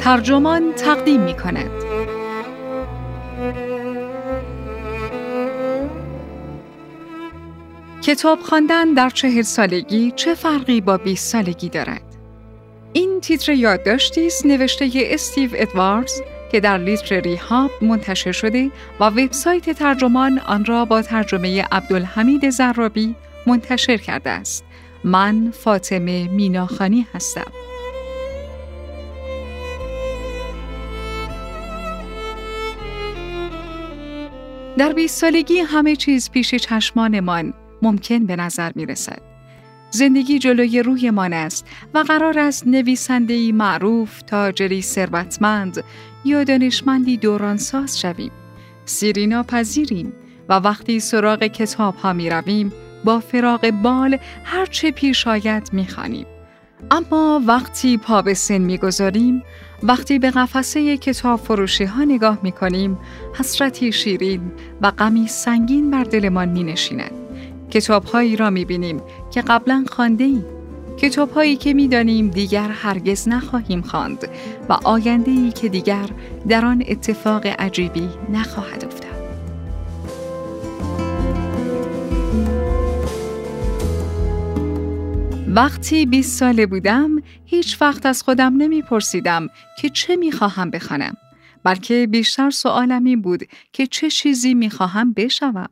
ترجمان تقدیم می کند. کتاب خواندن در چهل سالگی چه فرقی با 20 سالگی دارد؟ این تیتر یادداشتی است نوشته استیو ادواردز که در لیترری هاب منتشر شده و وبسایت ترجمان آن را با ترجمه عبدالحمید زرابی منتشر کرده است. من فاطمه میناخانی هستم. در 20 سالگی همه چیز پیش چشمانمان ممکن به نظر می رسد. زندگی جلوی رویمان است و قرار است نویسندهی معروف، تاجری ثروتمند یا دانشمندی دورانساز شویم. سیرینا پذیریم و وقتی سراغ کتاب ها می رویم با فراغ بال هرچه پیش آید می خانیم. اما وقتی پا به سن می گذاریم، وقتی به قفسه کتاب فروشی ها نگاه می کنیم، حسرتی شیرین و غمی سنگین بر دلمان می نشیند. کتاب هایی را می بینیم که قبلا خانده ایم. کتاب هایی که می دانیم دیگر هرگز نخواهیم خواند و آینده ای که دیگر در آن اتفاق عجیبی نخواهد افتاد. وقتی 20 ساله بودم هیچ وقت از خودم نمیپرسیدم که چه می‌خواهم بخوانم بلکه بیشتر سوالم این بود که چه چیزی می‌خواهم بشوم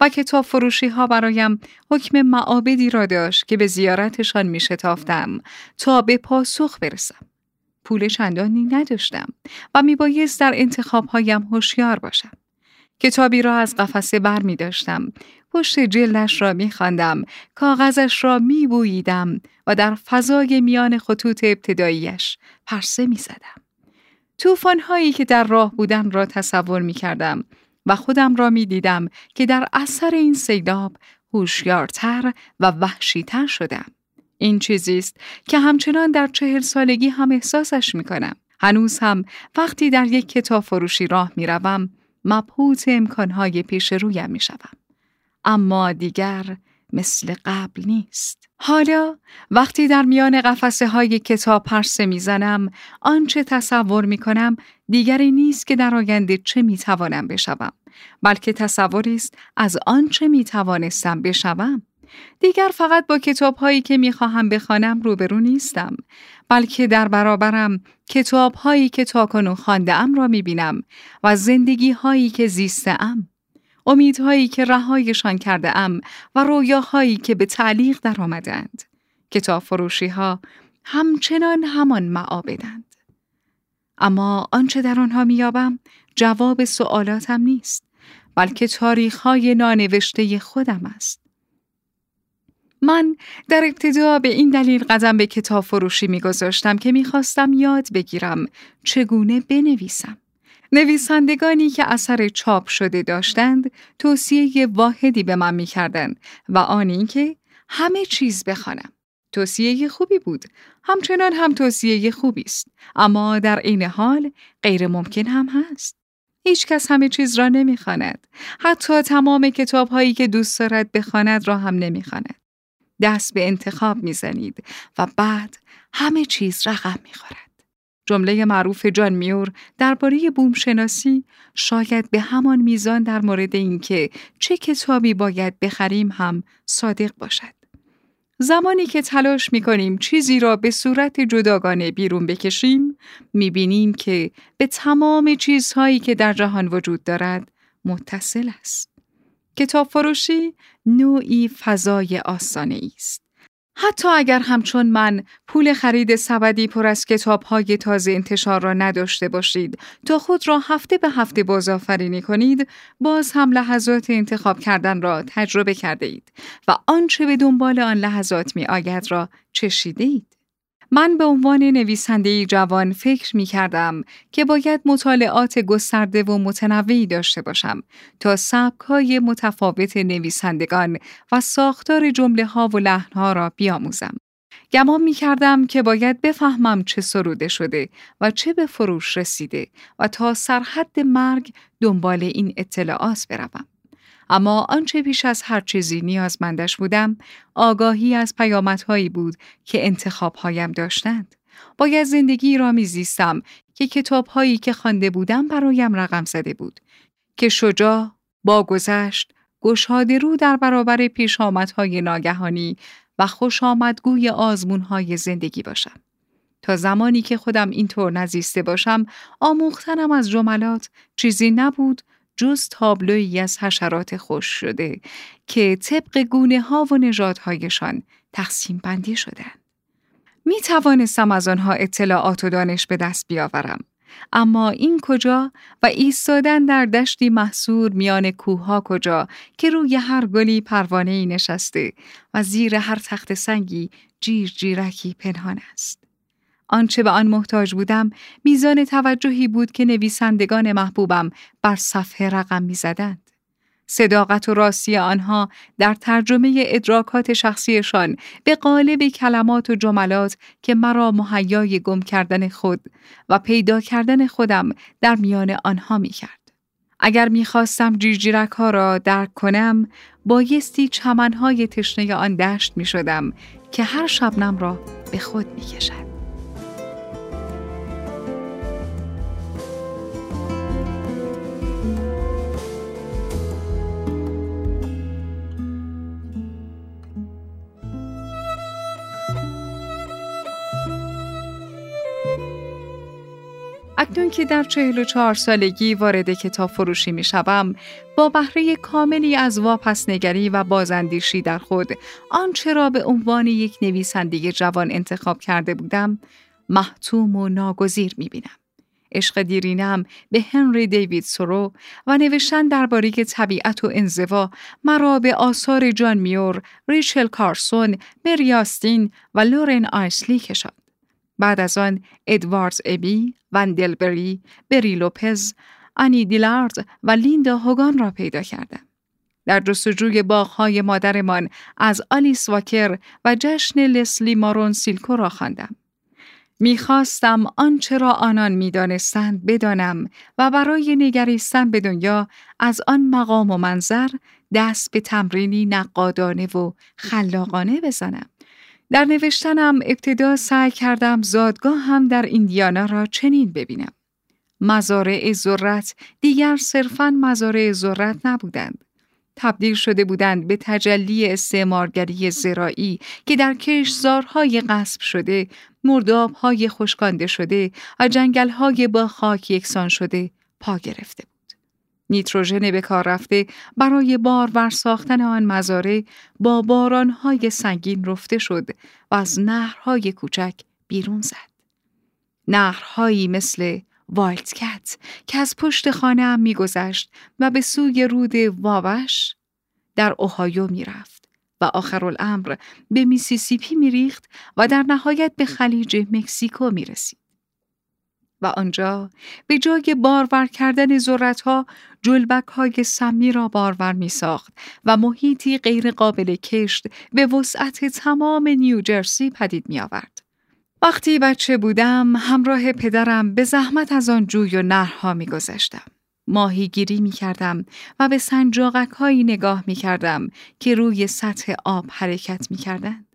و کتاب فروشی ها برایم حکم معابدی را داشت که به زیارتشان می شتافتم تا به پاسخ برسم. پول چندانی نداشتم و می بایست در انتخاب هایم هوشیار باشم. کتابی را از قفسه بر می داشتم. پشت جلدش را می خاندم، کاغذش را می بوییدم و در فضای میان خطوط ابتداییش پرسه می زدم. توفان هایی که در راه بودن را تصور می کردم و خودم را می دیدم که در اثر این سیلاب هوشیارتر و وحشیتر شدم. این چیزی است که همچنان در چهل سالگی هم احساسش می کنم. هنوز هم وقتی در یک کتاب فروشی راه می روم، مبهوت امکانهای پیش رویم می شوم. اما دیگر مثل قبل نیست. حالا وقتی در میان قفسه های کتاب پرسه می‌زنم آنچه تصور می کنم دیگری نیست که در آینده چه می توانم بشوم بلکه تصوری است از آنچه می توانستم بشوم دیگر فقط با کتاب هایی که می خواهم بخوانم روبرو نیستم بلکه در برابرم کتاب هایی که تاکنون خانده ام را می بینم و زندگی هایی که زیسته ام امیدهایی که رهایشان کرده ام و رویاهایی که به تعلیق در آمدند. کتاب فروشی ها همچنان همان معابدند. اما آنچه در آنها میابم جواب سوالاتم نیست بلکه تاریخ های نانوشته خودم است. من در ابتدا به این دلیل قدم به کتاب فروشی میگذاشتم که می‌خواستم یاد بگیرم چگونه بنویسم. نویسندگانی که اثر چاپ شده داشتند توصیه واحدی به من می‌کردند و آن اینکه همه چیز بخوانم. توصیه خوبی بود. همچنان هم توصیه خوبی است. اما در عین حال غیر ممکن هم هست. هیچ کس همه چیز را نمی‌خواند. حتی تمام کتاب هایی که دوست دارد بخواند را هم نمی‌خواند. دست به انتخاب می‌زنید و بعد همه چیز رقم می‌خورد. جمله معروف جان میور درباره بومشناسی شاید به همان میزان در مورد اینکه چه کتابی باید بخریم هم صادق باشد. زمانی که تلاش می کنیم چیزی را به صورت جداگانه بیرون بکشیم، می بینیم که به تمام چیزهایی که در جهان وجود دارد متصل است. کتاب فروشی نوعی فضای آسانه است. حتی اگر همچون من پول خرید سبدی پر از های تازه انتشار را نداشته باشید تا خود را هفته به هفته بازآفرینی کنید باز هم لحظات انتخاب کردن را تجربه کرده اید و آنچه به دنبال آن لحظات می آید را چشیده اید. من به عنوان نویسنده جوان فکر می کردم که باید مطالعات گسترده و متنوعی داشته باشم تا سبک های متفاوت نویسندگان و ساختار جمله ها و لحن ها را بیاموزم. گمان می کردم که باید بفهمم چه سروده شده و چه به فروش رسیده و تا سرحد مرگ دنبال این اطلاعات بروم. اما آنچه پیش از هر چیزی نیازمندش بودم آگاهی از پیامدهایی بود که انتخابهایم داشتند. باید زندگی را میزیستم که کتابهایی که خوانده بودم برایم رقم زده بود که شجاع با گذشت گشاده رو در برابر پیش آمدهای ناگهانی و خوش آمدگوی آزمونهای زندگی باشم. تا زمانی که خودم اینطور نزیسته باشم آموختنم از جملات چیزی نبود جز تابلویی از حشرات خوش شده که طبق گونه ها و نژادهایشان تقسیم بندی شدند. می توانستم از آنها اطلاعات و دانش به دست بیاورم. اما این کجا و ایستادن در دشتی محصور میان کوهها کجا که روی هر گلی پروانه ای نشسته و زیر هر تخت سنگی جیر جیرکی پنهان است. آنچه به آن محتاج بودم میزان توجهی بود که نویسندگان محبوبم بر صفحه رقم می‌زدند. صداقت و راستی آنها در ترجمه ادراکات شخصیشان به قالب کلمات و جملات که مرا مهیای گم کردن خود و پیدا کردن خودم در میان آنها می کرد. اگر می‌خواستم جیرجیرک ها را درک کنم بایستی چمنهای تشنه آن دشت می شدم که هر شبنم را به خود می. اکنون که در چهل و چهار سالگی وارد کتاب فروشی می شوم، با بهره کاملی از واپسنگری و بازاندیشی در خود آنچه را به عنوان یک نویسنده جوان انتخاب کرده بودم محتوم و ناگزیر می بینم. عشق دیرینم به هنری دیوید سورو و نوشتن درباره طبیعت و انزوا مرا به آثار جان میور، ریچل کارسون، مریاستین و لورن آیسلی کشاند. بعد از آن ادواردز ابی، وندلبری، بری لوپز، آنی دیلارد و لیندا هوگان را پیدا کردم. در جستجوی باغهای مادرمان از آلیس واکر و جشن لسلی مارون سیلکو را خواندم. می‌خواستم آنچه را آنان می‌دانستند بدانم و برای نگریستن به دنیا از آن مقام و منظر دست به تمرینی نقادانه و خلاقانه بزنم. در نوشتنم ابتدا سعی کردم زادگاه هم در ایندیانا را چنین ببینم. مزارع ذرت دیگر صرفاً مزارع ذرت نبودند. تبدیل شده بودند به تجلی استعمارگری زراعی که در کشزارهای غصب شده، مردابهای خشکانده شده و جنگلهای با خاک یکسان شده پا گرفته بود. نیتروژن به کار رفته برای بارور ساختن آن مزارع با بارانهای سنگین رفته شد و از نهرهای کوچک بیرون زد. نهرهایی مثل والتکت که از پشت خانه هم میگذشت و به سوی رود واوش در اوهایو می‌رفت و آخر الامر به میسیسیپی میریخت و در نهایت به خلیج مکزیکو می‌رسید. و آنجا به جای بارور کردن ها جلبک های سمی را بارور می ساخت و محیطی غیر قابل کشت به وسعت تمام نیوجرسی پدید می آورد. وقتی بچه بودم همراه پدرم به زحمت از آن جوی و نهرها می گذشتم. ماهیگیری می کردم و به سنجاقک هایی نگاه می کردم که روی سطح آب حرکت می کردند.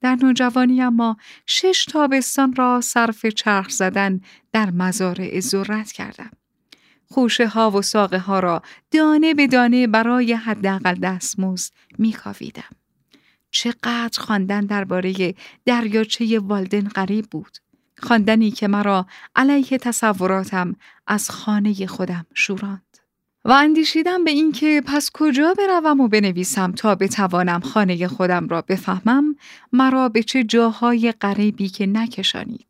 در نوجوانی اما شش تابستان را صرف چرخ زدن در مزارع ذرت کردم. خوشه ها و ساقه ها را دانه به دانه برای حداقل دستمزد میکاویدم. چقدر خواندن درباره دریاچه والدن غریب بود. خواندنی که مرا علیه تصوراتم از خانه خودم شوراند. و اندیشیدم به اینکه پس کجا بروم و بنویسم تا بتوانم خانه خودم را بفهمم مرا به چه جاهای غریبی که نکشانید.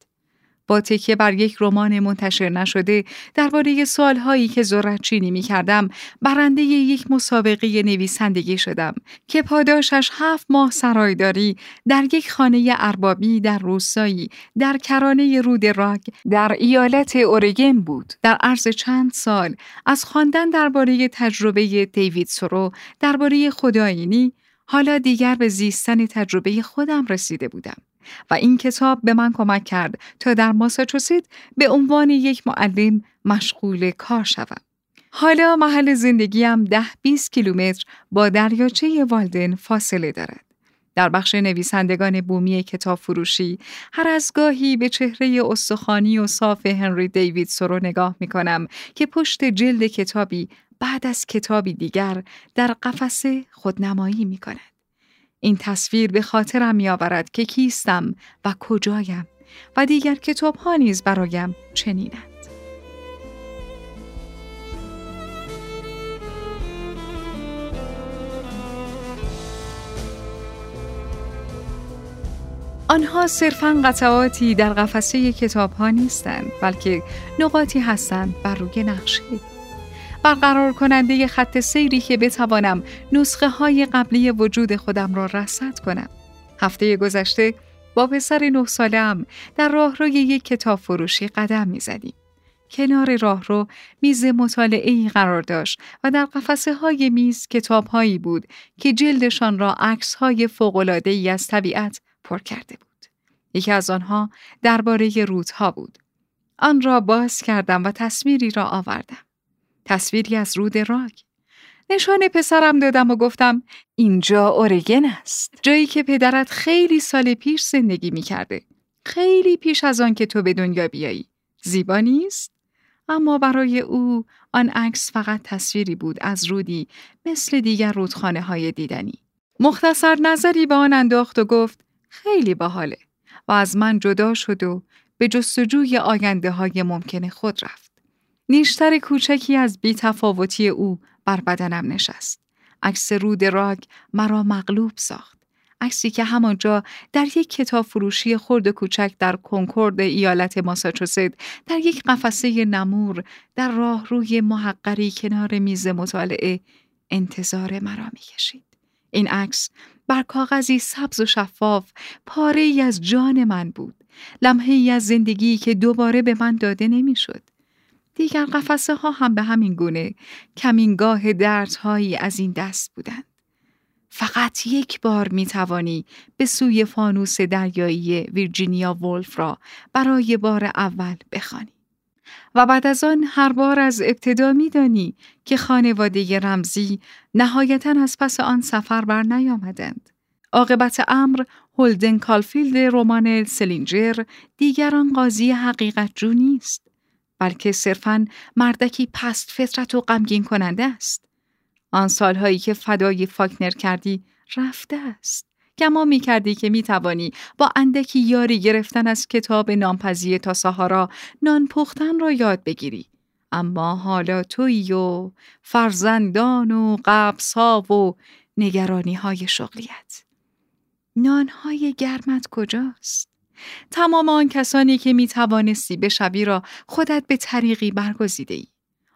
با تکیه بر یک رمان منتشر نشده درباره سالهایی که چینی می کردم برنده یک مسابقه نویسندگی شدم که پاداشش هفت ماه سرایداری در یک خانه اربابی در روستایی در کرانه رود راگ در ایالت اورگن بود. در عرض چند سال از خواندن درباره تجربه دیوید سرو درباره خداینی حالا دیگر به زیستن تجربه خودم رسیده بودم. و این کتاب به من کمک کرد تا در ماساچوست به عنوان یک معلم مشغول کار شوم. حالا محل زندگیم ده 20 کیلومتر با دریاچه والدن فاصله دارد. در بخش نویسندگان بومی کتاب فروشی هر از گاهی به چهره استخوانی و صاف هنری دیوید سرو نگاه می کنم که پشت جلد کتابی بعد از کتابی دیگر در قفسه خودنمایی می کند. این تصویر به خاطرم می آورد که کیستم و کجایم و دیگر کتاب ها نیز برایم چنینند. آنها صرفا قطعاتی در قفسه کتاب ها نیستند بلکه نقاطی هستند بر روی نقشه برقرار کننده خط سیری که بتوانم نسخه های قبلی وجود خودم را رصد کنم هفته گذشته با پسر نه سالم در راهروی یک کتاب فروشی قدم می زدیم. کنار راهرو میز مطالعه ای قرار داشت و در قفسه های میز کتاب هایی بود که جلدشان را عکس های فوق ای از طبیعت پر کرده بود. یکی از آنها درباره رودها بود. آن را باز کردم و تصویری را آوردم. تصویری از رود راک. نشان پسرم دادم و گفتم اینجا اورگن است. جایی که پدرت خیلی سال پیش زندگی می کرده. خیلی پیش از آن که تو به دنیا بیایی. زیبا نیست؟ اما برای او آن عکس فقط تصویری بود از رودی مثل دیگر رودخانه های دیدنی. مختصر نظری به آن انداخت و گفت خیلی باحاله و از من جدا شد و به جستجوی آینده های ممکن خود رفت. نیشتر کوچکی از بیتفاوتی او بر بدنم نشست. عکس رود راگ مرا مغلوب ساخت. عکسی که همانجا در یک کتاب فروشی خرد کوچک در کنکورد ایالت ماساچوست در یک قفسه نمور در راه روی محقری کنار میز مطالعه انتظار مرا می‌کشید. این عکس بر کاغذی سبز و شفاف پاره ای از جان من بود. لمحه ای از زندگی که دوباره به من داده نمی‌شد. دیگر قفسه ها هم به همین گونه کمینگاه دردهایی از این دست بودند. فقط یک بار می توانی به سوی فانوس دریایی ویرجینیا ولف را برای بار اول بخوانی. و بعد از آن هر بار از ابتدا می دانی که خانواده رمزی نهایتا از پس آن سفر بر نیامدند. عاقبت امر هولدن کالفیلد رمان سلینجر دیگران قاضی حقیقت جو نیست. بلکه صرفاً مردکی پست فطرت و غمگین کننده است. آن سالهایی که فدای فاکنر کردی رفته است. گمان می کردی که می توانی با اندکی یاری گرفتن از کتاب نان‌پزی تاساهارا نان پختن را یاد بگیری. اما حالا تویی و فرزندان و قبصا و نگرانی های شغلیت. نانهای گرمت کجاست؟ تمام آن کسانی که می توانستی به شبی را خودت به طریقی برگزیده ای.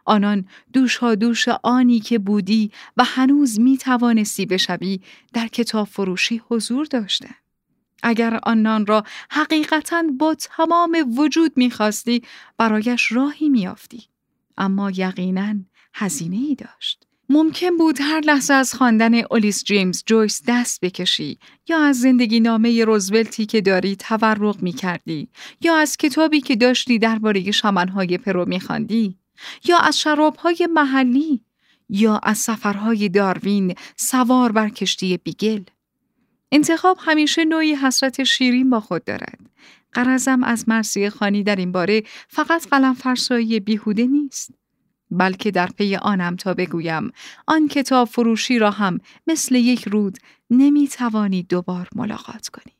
آنان دوشا دوش آنی که بودی و هنوز می توانستی به شبی در کتاب فروشی حضور داشته. اگر آنان را حقیقتا با تمام وجود می‌خواستی برایش راهی می‌یافتی اما یقینا هزینه ای داشت ممکن بود هر لحظه از خواندن اولیس جیمز جویس دست بکشی یا از زندگی نامه روزولتی که داری تورق می کردی یا از کتابی که داشتی درباره شمنهای پرو می خواندی یا از شرابهای محلی یا از سفرهای داروین سوار بر کشتی بیگل. انتخاب همیشه نوعی حسرت شیرین با خود دارد. قرزم از مرسی خانی در این باره فقط قلم فرسایی بیهوده نیست. بلکه در پی آنم تا بگویم آن کتاب فروشی را هم مثل یک رود نمی توانی دوبار ملاقات کنی.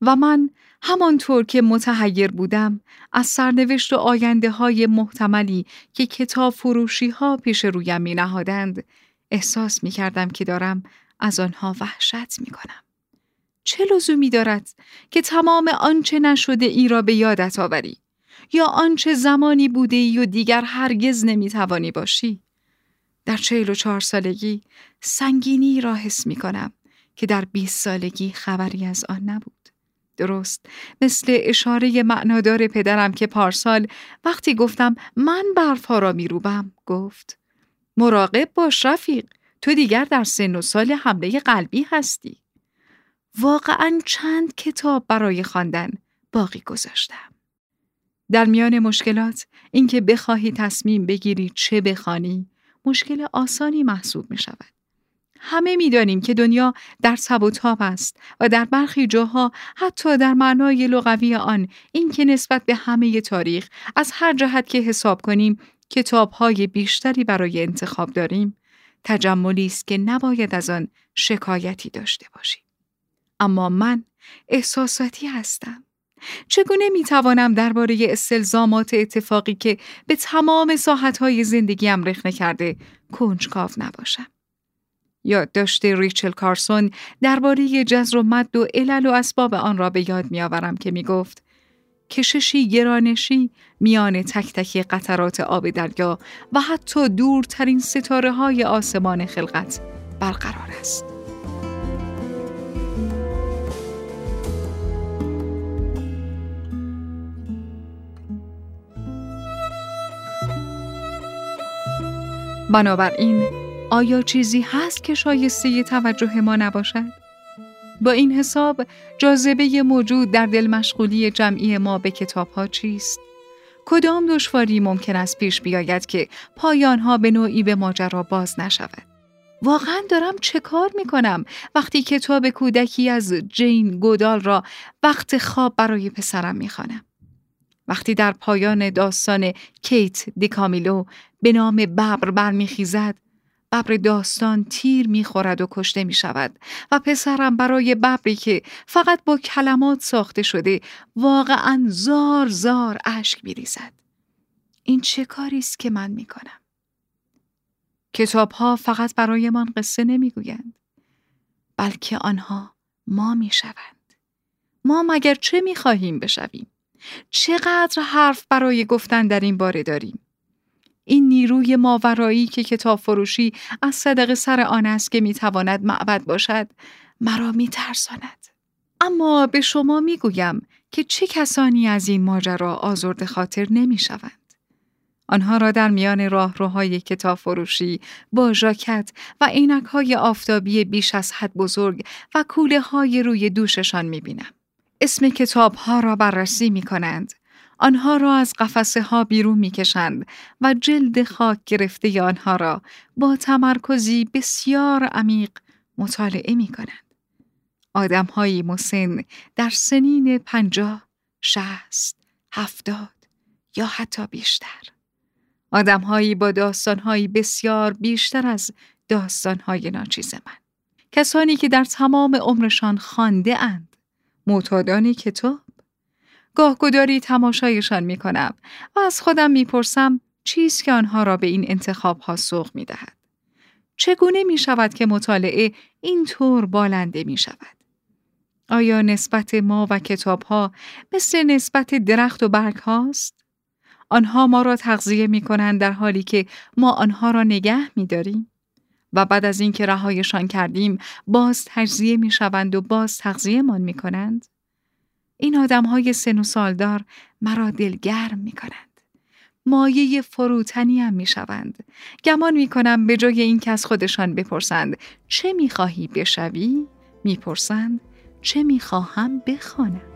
و من همانطور که متحیر بودم از سرنوشت و آینده های محتملی که کتاب فروشی ها پیش رویم می نهادند احساس می کردم که دارم از آنها وحشت می کنم. چه لزومی دارد که تمام آنچه نشده ای را به یادت آوری؟ یا آنچه زمانی بوده ای و دیگر هرگز نمی‌توانی باشی. در چهل و چهار سالگی سنگینی را حس می کنم که در بیست سالگی خبری از آن نبود. درست مثل اشاره معنادار پدرم که پارسال وقتی گفتم من برفها را میروبم گفت مراقب باش رفیق تو دیگر در سن و سال حمله قلبی هستی. واقعا چند کتاب برای خواندن باقی گذاشتم. در میان مشکلات اینکه بخواهی تصمیم بگیری چه بخوانی مشکل آسانی محسوب می شود. همه می‌دانیم که دنیا در سب و است و در برخی جاها حتی در معنای لغوی آن این که نسبت به همه تاریخ از هر جهت که حساب کنیم کتابهای بیشتری برای انتخاب داریم. تجملی است که نباید از آن شکایتی داشته باشیم. اما من احساساتی هستم. چگونه می توانم درباره استلزامات اتفاقی که به تمام ساحتهای زندگیم رخنه کرده کنجکاو نباشم یادداشت ریچل کارسون درباره جزر و مد و علل و اسباب آن را به یاد میآورم که می گفت کششی گرانشی میان تک تک قطرات آب دریا و حتی دورترین ستاره های آسمان خلقت برقرار است. بنابراین آیا چیزی هست که شایسته توجه ما نباشد؟ با این حساب جاذبه موجود در دل مشغولی جمعی ما به کتاب ها چیست؟ کدام دشواری ممکن است پیش بیاید که پایان ها به نوعی به ماجرا باز نشود؟ واقعا دارم چه کار می کنم وقتی کتاب کودکی از جین گودال را وقت خواب برای پسرم می خانم. وقتی در پایان داستان کیت دیکامیلو به نام ببر برمیخیزد ببر داستان تیر می‌خورد و کشته می شود و پسرم برای ببری که فقط با کلمات ساخته شده واقعا زار زار اشک میریزد. این چه کاری است که من می کنم؟ کتاب ها فقط برایمان قصه نمی‌گویند بلکه آنها ما می شوند. ما مگر چه می خواهیم بشویم؟ چقدر حرف برای گفتن در این باره داریم؟ این نیروی ماورایی که کتاب فروشی از صدق سر آن است که می‌تواند معبد باشد مرا میترساند اما به شما می‌گویم که چه کسانی از این ماجرا آزرد خاطر نمی‌شوند آنها را در میان راهروهای کتاب فروشی با ژاکت و عینک های آفتابی بیش از حد بزرگ و کوله های روی دوششان می بینم. اسم کتاب ها را بررسی می کنند آنها را از قفسه ها بیرون می کشند و جلد خاک گرفته آنها را با تمرکزی بسیار عمیق مطالعه می کنند. آدم های مسن در سنین پنجاه، شهست، هفتاد یا حتی بیشتر. آدمهایی با داستانهایی بسیار بیشتر از داستانهای ناچیز من. کسانی که در تمام عمرشان خانده اند. معتادان کتاب گاه گداری تماشایشان می کنم و از خودم می‌پرسم چیست که آنها را به این انتخاب ها سوق می دهد. چگونه می شود که مطالعه اینطور بالنده می شود؟ آیا نسبت ما و کتاب ها مثل نسبت درخت و برگ هاست؟ آنها ما را تغذیه می کنند در حالی که ما آنها را نگه می داریم؟ و بعد از اینکه رهایشان کردیم باز تجزیه می شوند و باز تغذیه من می کنند؟ این آدم های سن و سالدار مرا دلگرم می کنند. مایه فروتنی هم می شوند. گمان می کنم به جای این از خودشان بپرسند چه می خواهی بشوی؟ می پرسند چه می خواهم بخوانم؟